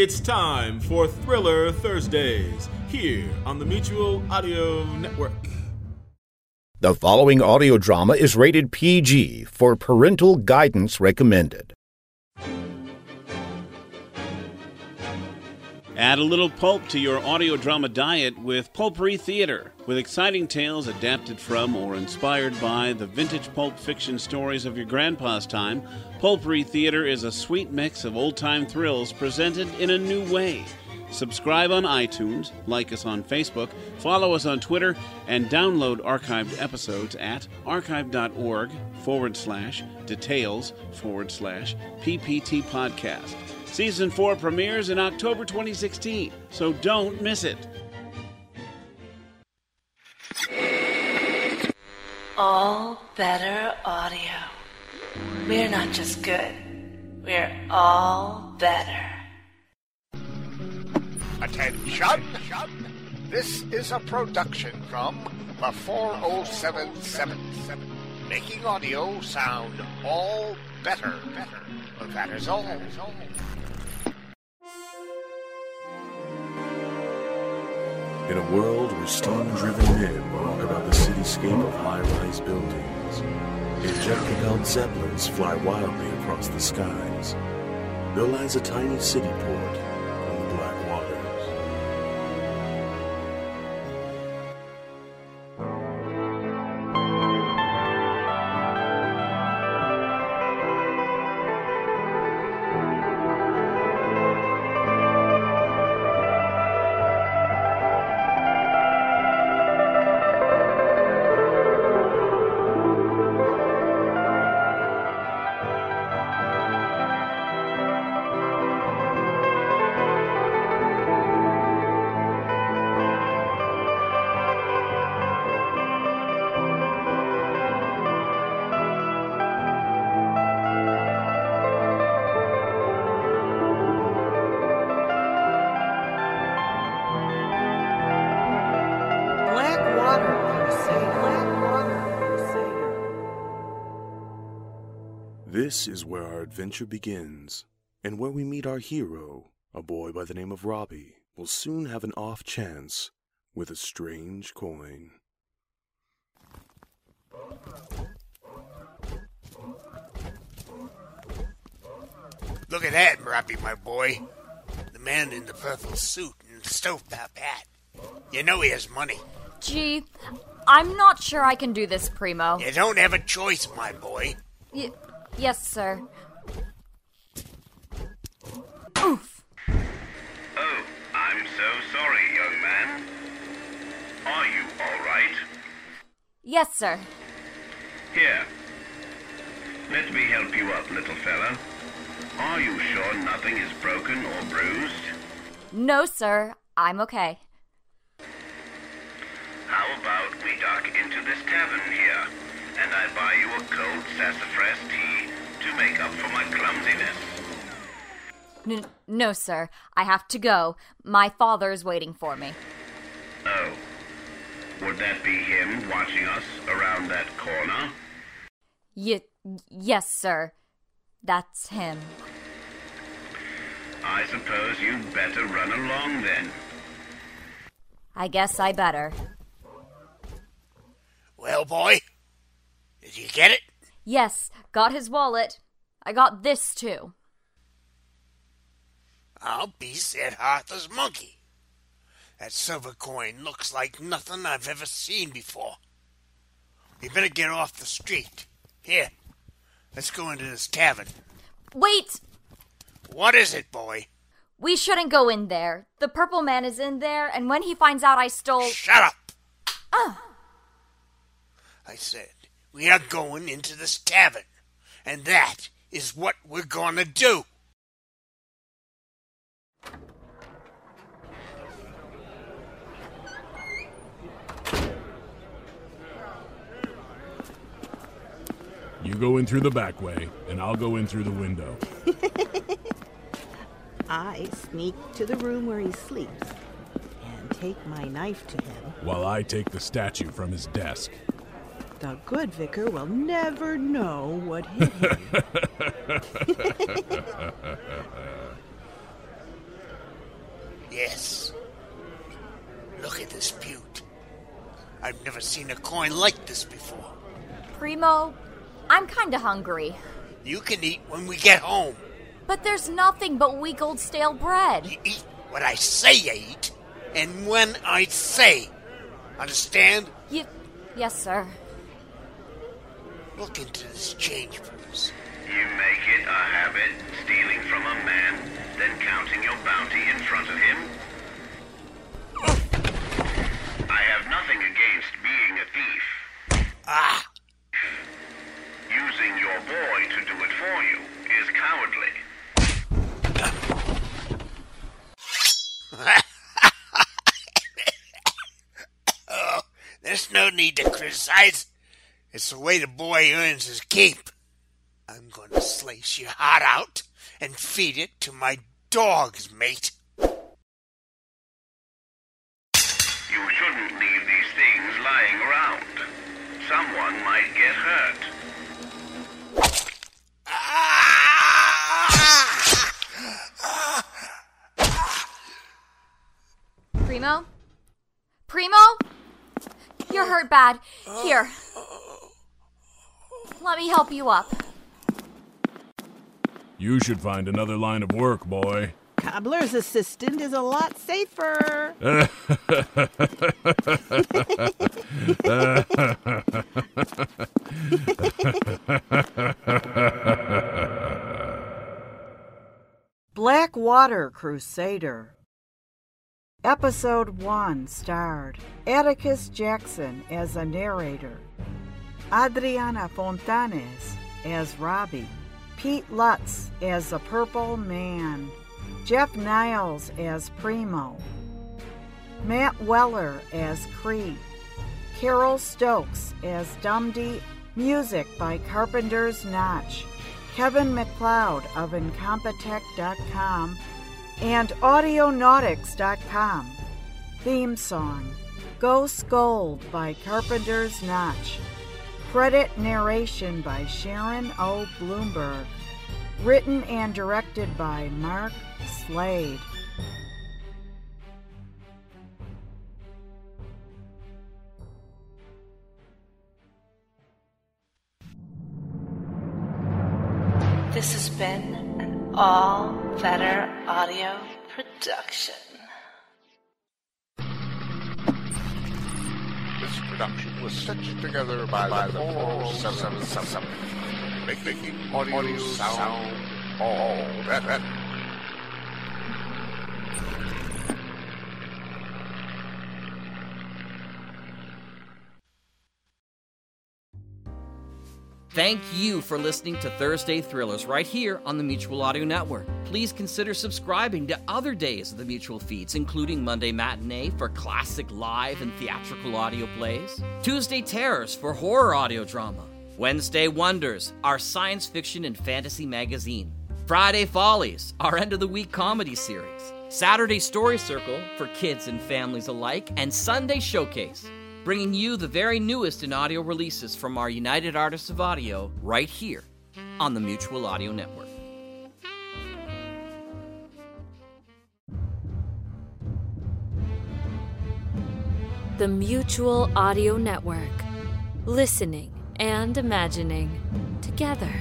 It's time for Thriller Thursdays here on the Mutual Audio Network. The following audio drama is rated PG for parental guidance recommended. Add a little pulp to your audio drama diet with Pulpery Theater, with exciting tales adapted from or inspired by the vintage pulp fiction stories of your grandpa's time. Pulpery Theater is a sweet mix of old time thrills presented in a new way. Subscribe on iTunes, like us on Facebook, follow us on Twitter, and download archived episodes at archive.org forward slash details forward slash PPT podcast. Season 4 premieres in October 2016, so don't miss it. All better audio. We're not just good, we're all better. Attention! This is a production from the 40777. Making audio sound all better. Better. But that is all. In a world where steam-driven men walk about the cityscape of high-rise buildings, and jet-propelled zeppelins fly wildly across the skies, there lies a tiny city port This is where our adventure begins, and where we meet our hero, a boy by the name of Robbie, will soon have an off chance with a strange coin. Look at that, Robbie, my boy. The man in the purple suit and stovetop hat. You know he has money. Gee, I'm not sure I can do this, Primo. You don't have a choice, my boy. Y- yes, sir. Oof. Oh, I'm so sorry, young man. Are you all right? Yes, sir. Here. Let me help you up, little fella. Are you sure nothing is broken or bruised? No, sir. I'm okay. About we duck into this tavern here, and I buy you a cold sassafras tea to make up for my clumsiness? N- no, sir. I have to go. My father is waiting for me. Oh. Would that be him watching us around that corner? Y- yes, sir. That's him. I suppose you'd better run along then. I guess I better. Well, boy, did you get it? Yes, got his wallet. I got this too. I'll be Sid Arthur's monkey. That silver coin looks like nothing I've ever seen before. We better get off the street. Here, let's go into this tavern. Wait! What is it, boy? We shouldn't go in there. The purple man is in there, and when he finds out I stole. Shut up! Ah! I said, we are going into this tavern, and that is what we're gonna do. You go in through the back way, and I'll go in through the window. I sneak to the room where he sleeps and take my knife to him. While I take the statue from his desk. The good vicar will never know what hit him. yes. Look at this beaut. I've never seen a coin like this before. Primo, I'm kinda hungry. You can eat when we get home. But there's nothing but weak old stale bread. You eat what I say you eat, and when I say. Understand? You. Yes, sir. Look into this change purse. You make it a habit stealing from a man, then counting your bounty in front of him? I have nothing against being a thief. Ah! Using your boy to do it for you is cowardly. oh, there's no need to criticize. It's the way the boy earns his keep. I'm going to slice your heart out and feed it to my dogs, mate. You shouldn't leave these things lying around. Someone might get hurt. Primo? Primo? You're hurt bad. Here. Oh. Let me help you up. You should find another line of work, boy. Cobbler's assistant is a lot safer. Blackwater Crusader. Episode 1 starred Atticus Jackson as a narrator, Adriana Fontanes as Robbie, Pete Lutz as the Purple Man, Jeff Niles as Primo, Matt Weller as Cree, Carol Stokes as Dumdy, music by Carpenter's Notch, Kevin MacLeod of Incompetech.com, and Audionautics.com. Theme song Ghost Gold by Carpenter's Notch. Credit narration by Sharon O. Bloomberg. Written and directed by Mark Slade. This has been an all better audio production. Was stitched together by, by the 4777, making audio sound all better. Thank you for listening to Thursday Thrillers right here on the Mutual Audio Network. Please consider subscribing to other days of the Mutual feeds, including Monday Matinee for classic live and theatrical audio plays, Tuesday Terrors for horror audio drama, Wednesday Wonders, our science fiction and fantasy magazine, Friday Follies, our end of the week comedy series, Saturday Story Circle for kids and families alike, and Sunday Showcase bringing you the very newest in audio releases from our United Artists of Audio right here on the Mutual Audio Network. The Mutual Audio Network. Listening and imagining together.